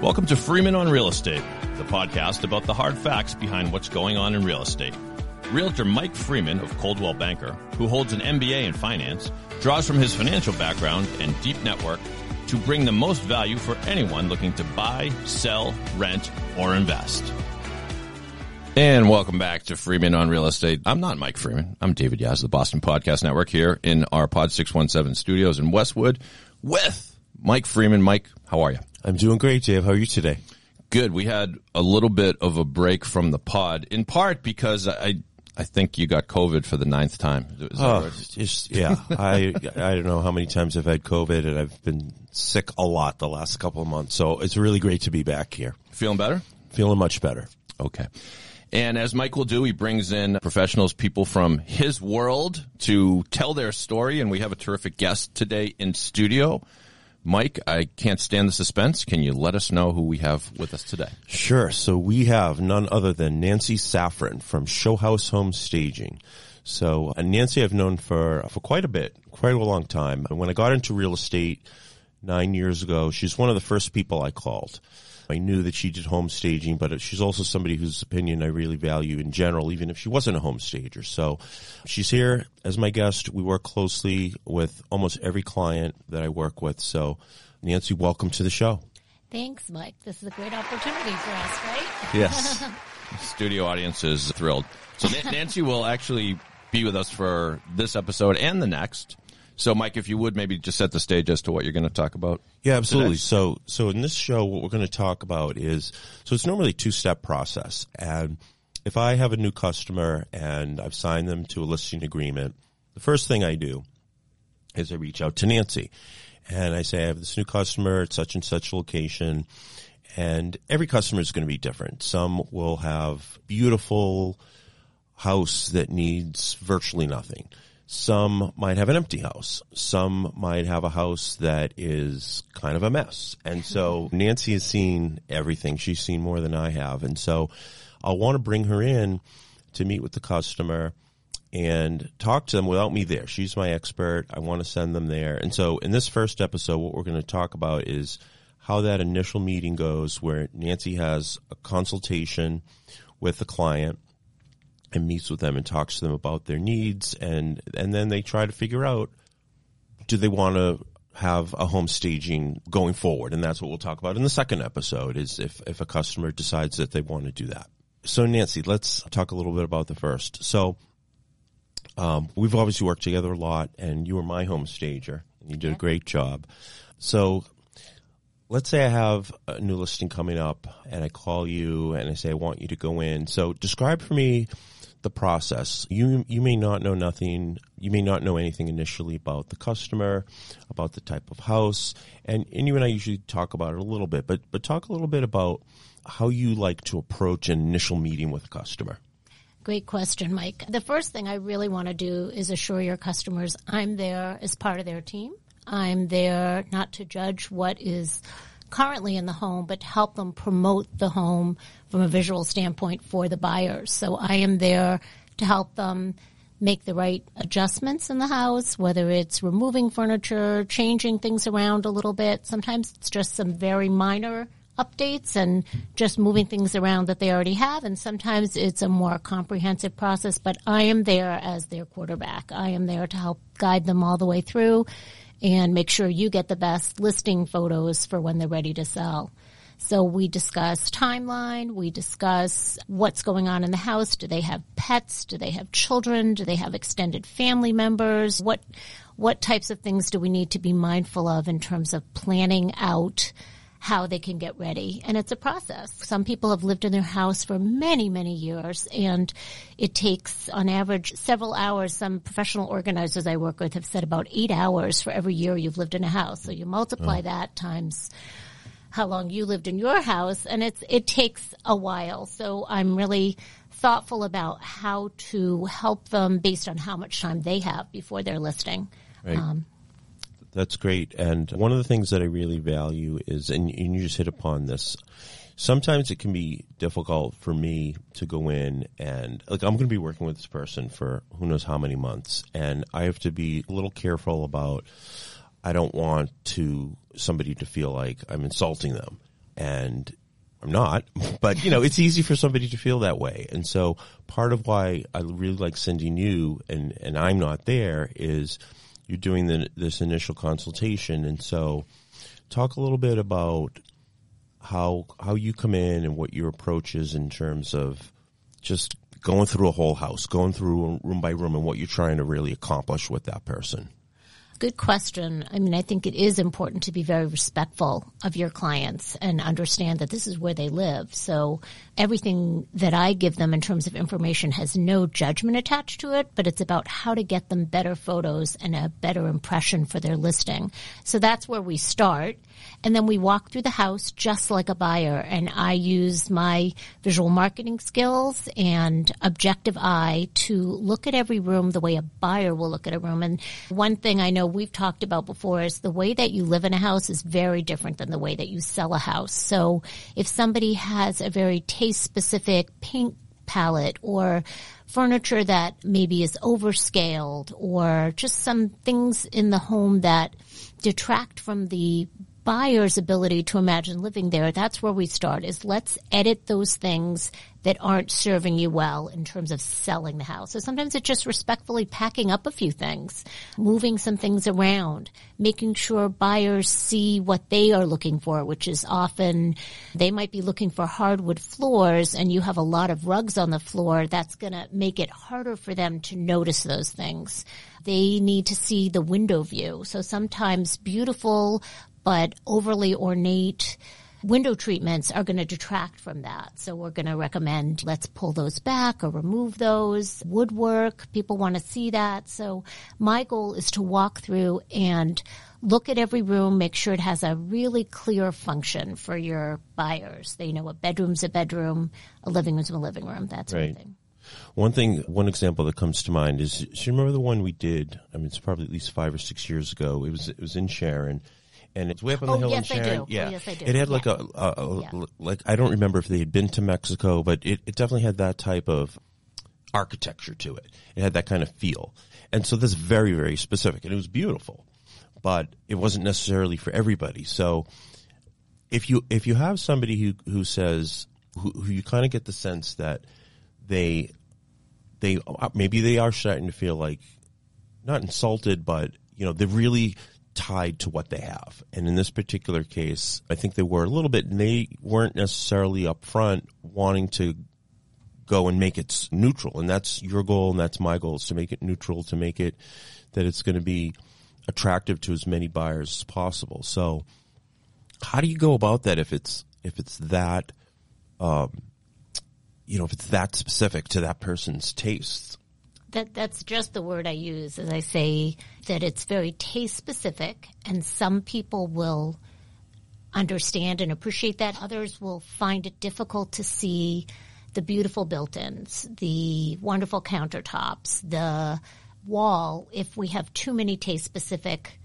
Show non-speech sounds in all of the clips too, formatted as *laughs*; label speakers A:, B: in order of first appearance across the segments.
A: Welcome to Freeman on Real Estate, the podcast about the hard facts behind what's going on in real estate. Realtor Mike Freeman of Coldwell Banker, who holds an MBA in finance, draws from his financial background and deep network to bring the most value for anyone looking to buy, sell, rent, or invest. And welcome back to Freeman on Real Estate. I'm not Mike Freeman. I'm David Yaz, of the Boston Podcast Network here in our Pod 617 studios in Westwood with Mike Freeman. Mike, how are you?
B: I'm doing great, Dave. How are you today?
A: Good. We had a little bit of a break from the pod, in part because I I think you got COVID for the ninth time.
B: Oh, just, yeah. I I don't know how many times I've had COVID, and I've been sick a lot the last couple of months. So it's really great to be back here.
A: Feeling better?
B: Feeling much better.
A: Okay. And as Mike will do, he brings in professionals, people from his world to tell their story. And we have a terrific guest today in studio. Mike, I can't stand the suspense. Can you let us know who we have with us today?
B: Sure. So we have none other than Nancy Safran from Showhouse Home Staging. So Nancy I've known for, for quite a bit, quite a long time. And when I got into real estate nine years ago, she's one of the first people I called. I knew that she did home staging, but she's also somebody whose opinion I really value in general, even if she wasn't a home stager. So she's here as my guest. We work closely with almost every client that I work with. So Nancy, welcome to the show.
C: Thanks, Mike. This is a great opportunity for us, right?
B: Yes. *laughs*
A: Studio audience is thrilled. So Nancy will actually be with us for this episode and the next. So, Mike, if you would maybe just set the stage as to what you're going to talk about.
B: Yeah, absolutely. Today. So, so in this show, what we're going to talk about is, so it's normally a two step process. And if I have a new customer and I've signed them to a listing agreement, the first thing I do is I reach out to Nancy and I say, I have this new customer at such and such location. And every customer is going to be different. Some will have beautiful house that needs virtually nothing. Some might have an empty house. Some might have a house that is kind of a mess. And so *laughs* Nancy has seen everything. She's seen more than I have. And so I'll want to bring her in to meet with the customer and talk to them without me there. She's my expert. I want to send them there. And so in this first episode, what we're going to talk about is how that initial meeting goes where Nancy has a consultation with the client and meets with them and talks to them about their needs and and then they try to figure out do they want to have a home staging going forward and that's what we'll talk about in the second episode is if if a customer decides that they want to do that so nancy let's talk a little bit about the first so um, we've obviously worked together a lot and you were my home stager and you did yeah. a great job so let's say I have a new listing coming up and I call you and I say I want you to go in. So describe for me the process. You you may not know nothing. You may not know anything initially about the customer, about the type of house, and and you and I usually talk about it a little bit. But but talk a little bit about how you like to approach an initial meeting with a customer.
C: Great question, Mike. The first thing I really want to do is assure your customers I'm there as part of their team. I'm there not to judge what is currently in the home, but help them promote the home from a visual standpoint for the buyers. So I am there to help them make the right adjustments in the house, whether it's removing furniture, changing things around a little bit. Sometimes it's just some very minor updates and just moving things around that they already have. And sometimes it's a more comprehensive process, but I am there as their quarterback. I am there to help guide them all the way through and make sure you get the best listing photos for when they're ready to sell. So we discuss timeline, we discuss what's going on in the house. Do they have pets? Do they have children? Do they have extended family members? What what types of things do we need to be mindful of in terms of planning out how they can get ready. And it's a process. Some people have lived in their house for many, many years and it takes on average several hours. Some professional organizers I work with have said about eight hours for every year you've lived in a house. So you multiply oh. that times how long you lived in your house and it's, it takes a while. So I'm really thoughtful about how to help them based on how much time they have before they're listing.
B: Right. Um, that's great. And one of the things that I really value is, and, and you just hit upon this, sometimes it can be difficult for me to go in and like I'm going to be working with this person for who knows how many months and I have to be a little careful about I don't want to somebody to feel like I'm insulting them and I'm not, *laughs* but you know, it's easy for somebody to feel that way. And so part of why I really like sending you and, and I'm not there is you're doing the, this initial consultation. And so talk a little bit about how, how you come in and what your approach is in terms of just going through a whole house, going through room by room and what you're trying to really accomplish with that person
C: good question. I mean, I think it is important to be very respectful of your clients and understand that this is where they live. So everything that I give them in terms of information has no judgment attached to it, but it's about how to get them better photos and a better impression for their listing. So that's where we start. And then we walk through the house just like a buyer. And I use my visual marketing skills and objective eye to look at every room the way a buyer will look at a room. And one thing I know we've talked about before is the way that you live in a house is very different than the way that you sell a house. So if somebody has a very taste specific pink palette or furniture that maybe is overscaled or just some things in the home that detract from the buyer's ability to imagine living there, that's where we start is let's edit those things that aren't serving you well in terms of selling the house. So sometimes it's just respectfully packing up a few things, moving some things around, making sure buyers see what they are looking for, which is often they might be looking for hardwood floors and you have a lot of rugs on the floor. That's going to make it harder for them to notice those things. They need to see the window view. So sometimes beautiful but overly ornate window treatments are going to detract from that. So we're going to recommend let's pull those back or remove those. Woodwork, people want to see that. So my goal is to walk through and look at every room, make sure it has a really clear function for your buyers. They know a bedroom's a bedroom, a living room's a living room, That's sort right. thing.
B: One thing, one example that comes to mind is, do you remember the one we did? I mean, it's probably at least five or six years ago. It was, it was in Sharon and it's way up on the
C: oh,
B: hill
C: yes,
B: in Sharon.
C: I
B: yeah,
C: oh, yes, I do.
B: it had
C: yeah.
B: like a, a, a yeah. like I don't remember if they had been to Mexico, but it, it definitely had that type of architecture to it. It had that kind of feel, and so this is very very specific, and it was beautiful, but it wasn't necessarily for everybody. So if you if you have somebody who who says who, who you kind of get the sense that they they uh, maybe they are starting to feel like not insulted, but you know, they're really tied to what they have. And in this particular case, I think they were a little bit, they weren't necessarily upfront wanting to go and make it neutral. And that's your goal, and that's my goal is to make it neutral, to make it that it's going to be attractive to as many buyers as possible. So, how do you go about that if it's if it's that, um, you know, if it's that specific to that person's tastes?
C: That that's just the word I use as I say that it's very taste specific and some people will understand and appreciate that. Others will find it difficult to see the beautiful built-ins, the wonderful countertops, the wall if we have too many taste specific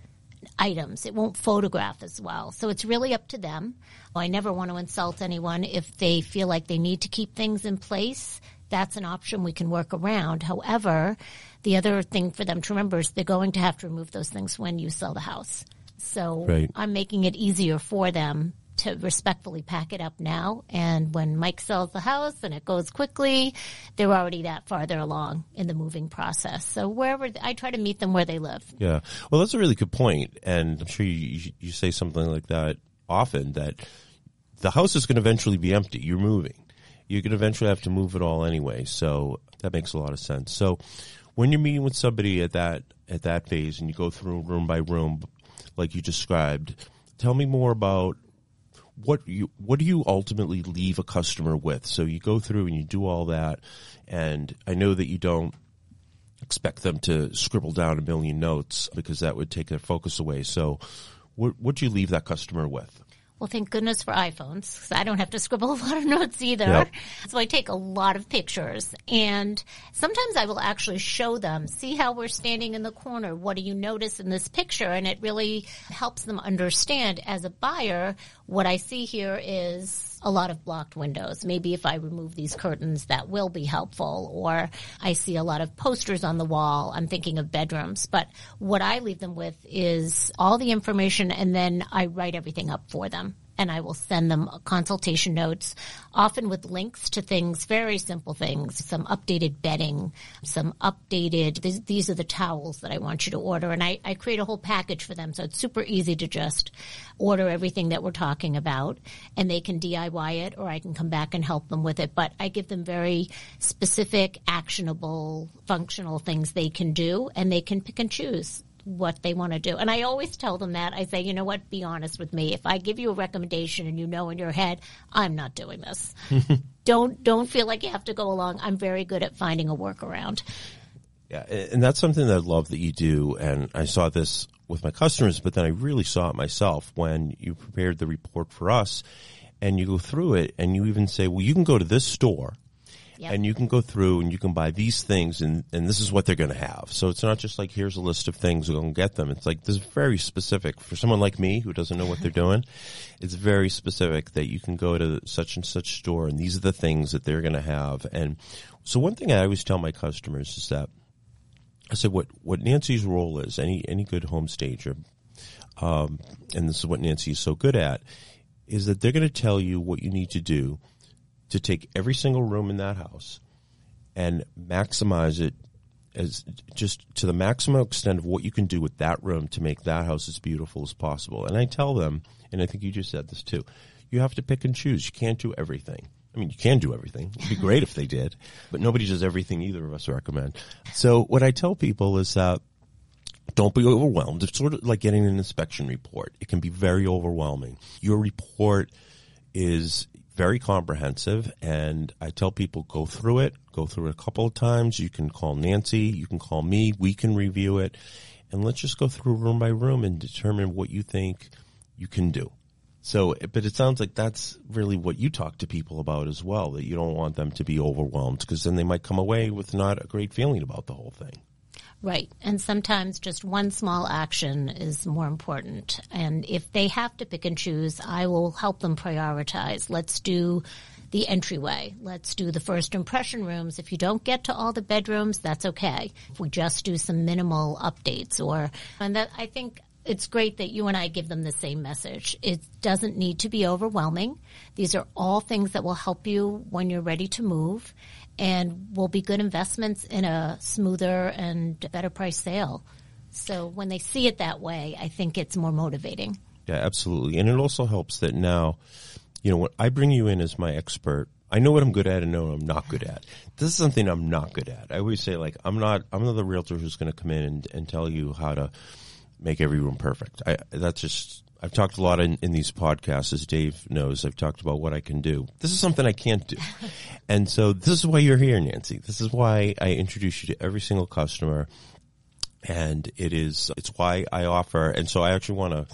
C: items. It won't photograph as well. So it's really up to them. I never want to insult anyone if they feel like they need to keep things in place that's an option we can work around. However, the other thing for them to remember is they're going to have to remove those things when you sell the house. So right. I'm making it easier for them to respectfully pack it up now. And when Mike sells the house and it goes quickly, they're already that farther along in the moving process. So wherever I try to meet them where they live.
B: Yeah. Well, that's a really good point. And I'm sure you, you say something like that often that the house is going to eventually be empty. You're moving you're going to eventually have to move it all anyway. So that makes a lot of sense. So when you're meeting with somebody at that at that phase and you go through room by room, like you described, tell me more about what you what do you ultimately leave a customer with? So you go through and you do all that, and I know that you don't expect them to scribble down a million notes because that would take their focus away. So what what do you leave that customer with?
C: Well, thank goodness for iPhones because I don't have to scribble *laughs* a lot of notes either.
B: Yep.
C: So I take a lot of pictures and sometimes I will actually show them, see how we're standing in the corner. What do you notice in this picture? And it really helps them understand as a buyer, what I see here is a lot of blocked windows. Maybe if I remove these curtains, that will be helpful. Or I see a lot of posters on the wall. I'm thinking of bedrooms. But what I leave them with is all the information and then I write everything up for them. And I will send them consultation notes, often with links to things, very simple things, some updated bedding, some updated, these, these are the towels that I want you to order. And I, I create a whole package for them. So it's super easy to just order everything that we're talking about and they can DIY it or I can come back and help them with it. But I give them very specific, actionable, functional things they can do and they can pick and choose what they want to do. And I always tell them that. I say, you know what, be honest with me. If I give you a recommendation and you know in your head, I'm not doing this. *laughs* don't don't feel like you have to go along. I'm very good at finding a workaround.
B: Yeah, and that's something that I love that you do. And I saw this with my customers, but then I really saw it myself when you prepared the report for us and you go through it and you even say, well, you can go to this store Yep. And you can go through and you can buy these things and, and this is what they're going to have. So it's not just like, here's a list of things, go and get them. It's like, this is very specific for someone like me who doesn't know what they're doing. *laughs* It's very specific that you can go to such and such store and these are the things that they're going to have. And so one thing I always tell my customers is that I said, what, what Nancy's role is, any, any good home stager, um, and this is what Nancy is so good at, is that they're going to tell you what you need to do to take every single room in that house and maximize it as just to the maximum extent of what you can do with that room to make that house as beautiful as possible. And I tell them, and I think you just said this too, you have to pick and choose. You can't do everything. I mean, you can do everything. It'd be great if they did, but nobody does everything either of us recommend. So what I tell people is that don't be overwhelmed. It's sort of like getting an inspection report. It can be very overwhelming. Your report is very comprehensive and I tell people go through it, go through it a couple of times. You can call Nancy, you can call me, we can review it and let's just go through room by room and determine what you think you can do. So, but it sounds like that's really what you talk to people about as well, that you don't want them to be overwhelmed because then they might come away with not a great feeling about the whole thing.
C: Right. And sometimes just one small action is more important. And if they have to pick and choose, I will help them prioritize. Let's do the entryway. Let's do the first impression rooms. If you don't get to all the bedrooms, that's okay. If we just do some minimal updates or, and that I think it's great that you and I give them the same message. It doesn't need to be overwhelming. These are all things that will help you when you're ready to move and will be good investments in a smoother and better price sale. So when they see it that way, I think it's more motivating.
B: Yeah, absolutely. And it also helps that now, you know, when I bring you in as my expert, I know what I'm good at and know what I'm not good at. This is something I'm not good at. I always say like, I'm not, I'm not the realtor who's going to come in and, and tell you how to make every room perfect. I, that's just, I've talked a lot in, in these podcasts, as Dave knows. I've talked about what I can do. This is something I can't do. *laughs* and so this is why you're here, Nancy. This is why I introduce you to every single customer. And it is, it's why I offer, and so I actually want to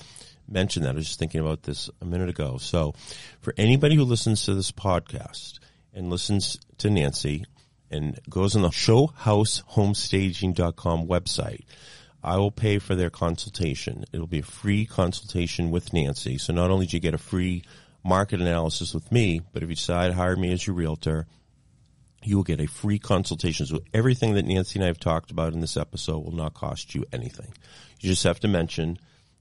B: mention that. I was just thinking about this a minute ago. So for anybody who listens to this podcast and listens to Nancy and goes on the showhousehomestaging.com website, I will pay for their consultation. It'll be a free consultation with Nancy. So not only do you get a free market analysis with me, but if you decide to hire me as your realtor, you will get a free consultation. So everything that Nancy and I have talked about in this episode will not cost you anything. You just have to mention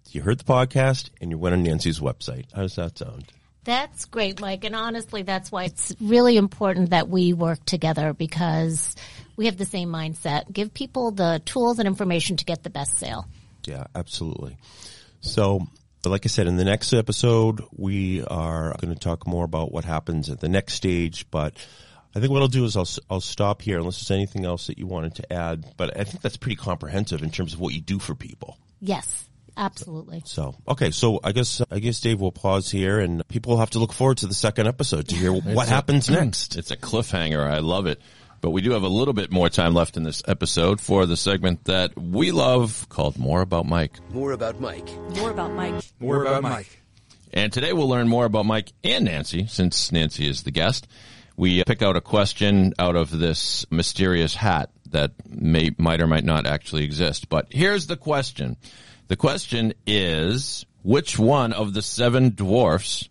B: you heard the podcast and you went on Nancy's website. How does that sound?
C: That's great, Mike. And honestly, that's why it's really important that we work together because we have the same mindset. Give people the tools and information to get the best sale.
B: Yeah, absolutely. So, like I said, in the next episode, we are going to talk more about what happens at the next stage, but I think what I'll do is I'll, I'll stop here unless there's anything else that you wanted to add, but I think that's pretty comprehensive in terms of what you do for people.
C: Yes. Absolutely.
B: So, okay. So I guess, I guess Dave will pause here and people will have to look forward to the second episode to hear *laughs* what happens *clears throat* next.
A: It's a cliffhanger. I love it. But we do have a little bit more time left in this episode for the segment that we love called More About Mike.
D: More about Mike.
C: More about Mike.
D: More about Mike.
A: And today we'll learn more about Mike and Nancy, since Nancy is the guest. We uh, pick out a question out of this mysterious hat that may, might or might not actually exist. But here's the question. The question is, which one of the seven dwarfs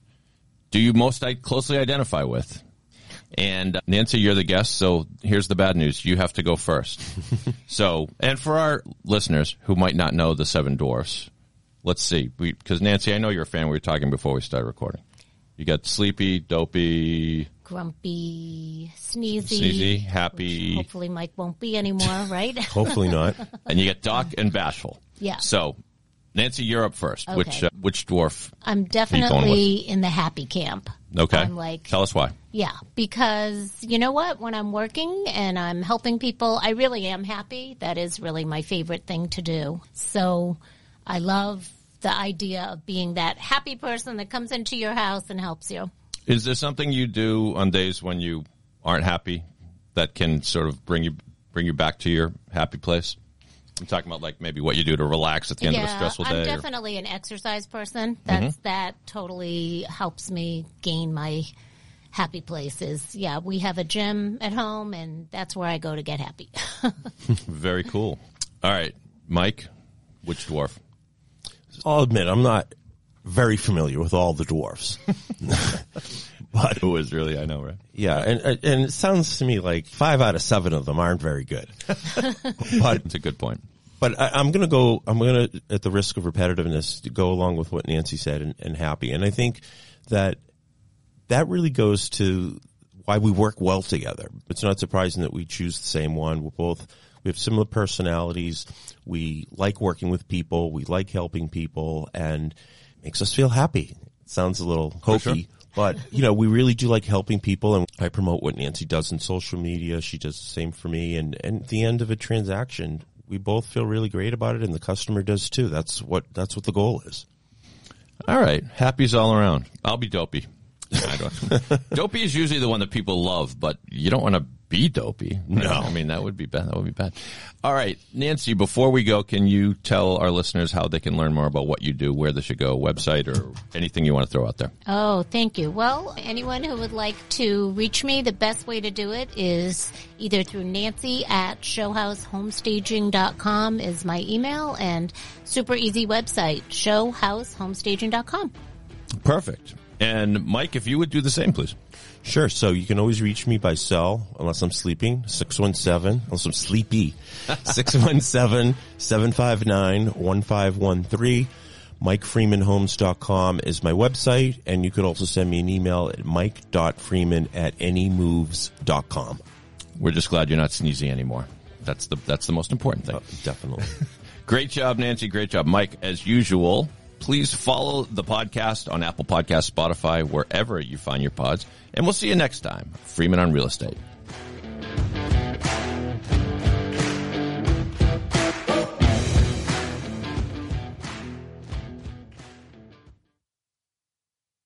A: do you most closely identify with? And uh, Nancy, you're the guest, so here's the bad news. You have to go first. *laughs* so, and for our listeners who might not know the seven dwarfs, let's see, because Nancy, I know you're a fan. We were talking before we started recording. You got sleepy, dopey,
C: Grumpy, sneezy,
A: sneezy, happy,
C: hopefully Mike won't be anymore, right? *laughs*
B: Hopefully not.
A: and you got Doc and bashful.
C: Yeah.
A: So, Nancy, you're up first.
C: Okay.
A: Which uh, which dwarf?
C: I'm definitely in the happy camp.
A: Okay.
C: I'm like,
A: Tell us why.
C: yeah, because you know what? When I'm working and I'm helping people, I really am happy. That is really my favorite thing to do. So I love the idea of being that happy person that comes into your house and helps you.
A: Is there something you do on days when you aren't happy that can sort of bring you bring you back to your happy place? I'm talking about like maybe what you do to relax at the end of a stressful day.
C: I'm
A: day. or-
C: definitely an exercise person. Mm-hmm. That's that totally helps me gain my happy places. Yeah, we have a gym at home, and that's where I go to get happy. *laughs*
A: Very cool. All right, Mike, which dwarf?
B: I'll admit I'm not very familiar with all the dwarfs. *laughs* *laughs* but
A: Who is really? I know, right?
B: yeah, and and it sounds to me like five out of seven of them aren't very good. but
A: It's a good point.
B: But I, I'm going to go. I'm going to, at the risk of repetitiveness, to go along with what Nancy said and, and happy. And I think that that really goes to why we work well together. It's not surprising that we choose the same one. We're both we have similar personalities. We like working with people. We like helping people, and it makes us feel happy. It sounds a little hokey.
A: sure.
B: But you know, we really do like helping people, and I promote what Nancy does in social media. She does the same for me, and and at the end of a transaction, we both feel really great about it, and the customer does too. That's what that's what the goal is.
A: All right, happy's all around. I'll be dopey. *laughs* Dopey is usually the one that people love, but you don't want to be dopey.
B: No. *laughs*
A: I mean that would be bad. That would be bad. All right, Nancy. Before we go, can you tell our listeners how they can learn more about what you do, where they should go, website, or anything you want to throw out there?
C: Oh, thank you. Well, anyone who would like to reach me, the best way to do it is either through Nancy at showhousehomestaging.com is my email and super easy website, showhousehomestaging.com.
A: Perfect. And Mike, if you would do the same, please. *laughs*
B: Sure. So you can always reach me by cell unless I'm sleeping. 617, unless I'm sleepy. *laughs* 617-759-1513. MikeFreemanHomes.com is my website. And you could also send me an email at mike.freeman at nemoves.com.
A: We're just glad you're not sneezy anymore. That's the that's the most important thing.
B: Uh, definitely. *laughs*
A: Great job, Nancy. Great job, Mike. As usual, please follow the podcast on Apple Podcasts, Spotify, wherever you find your pods. And we'll see you next time. Freeman on Real Estate.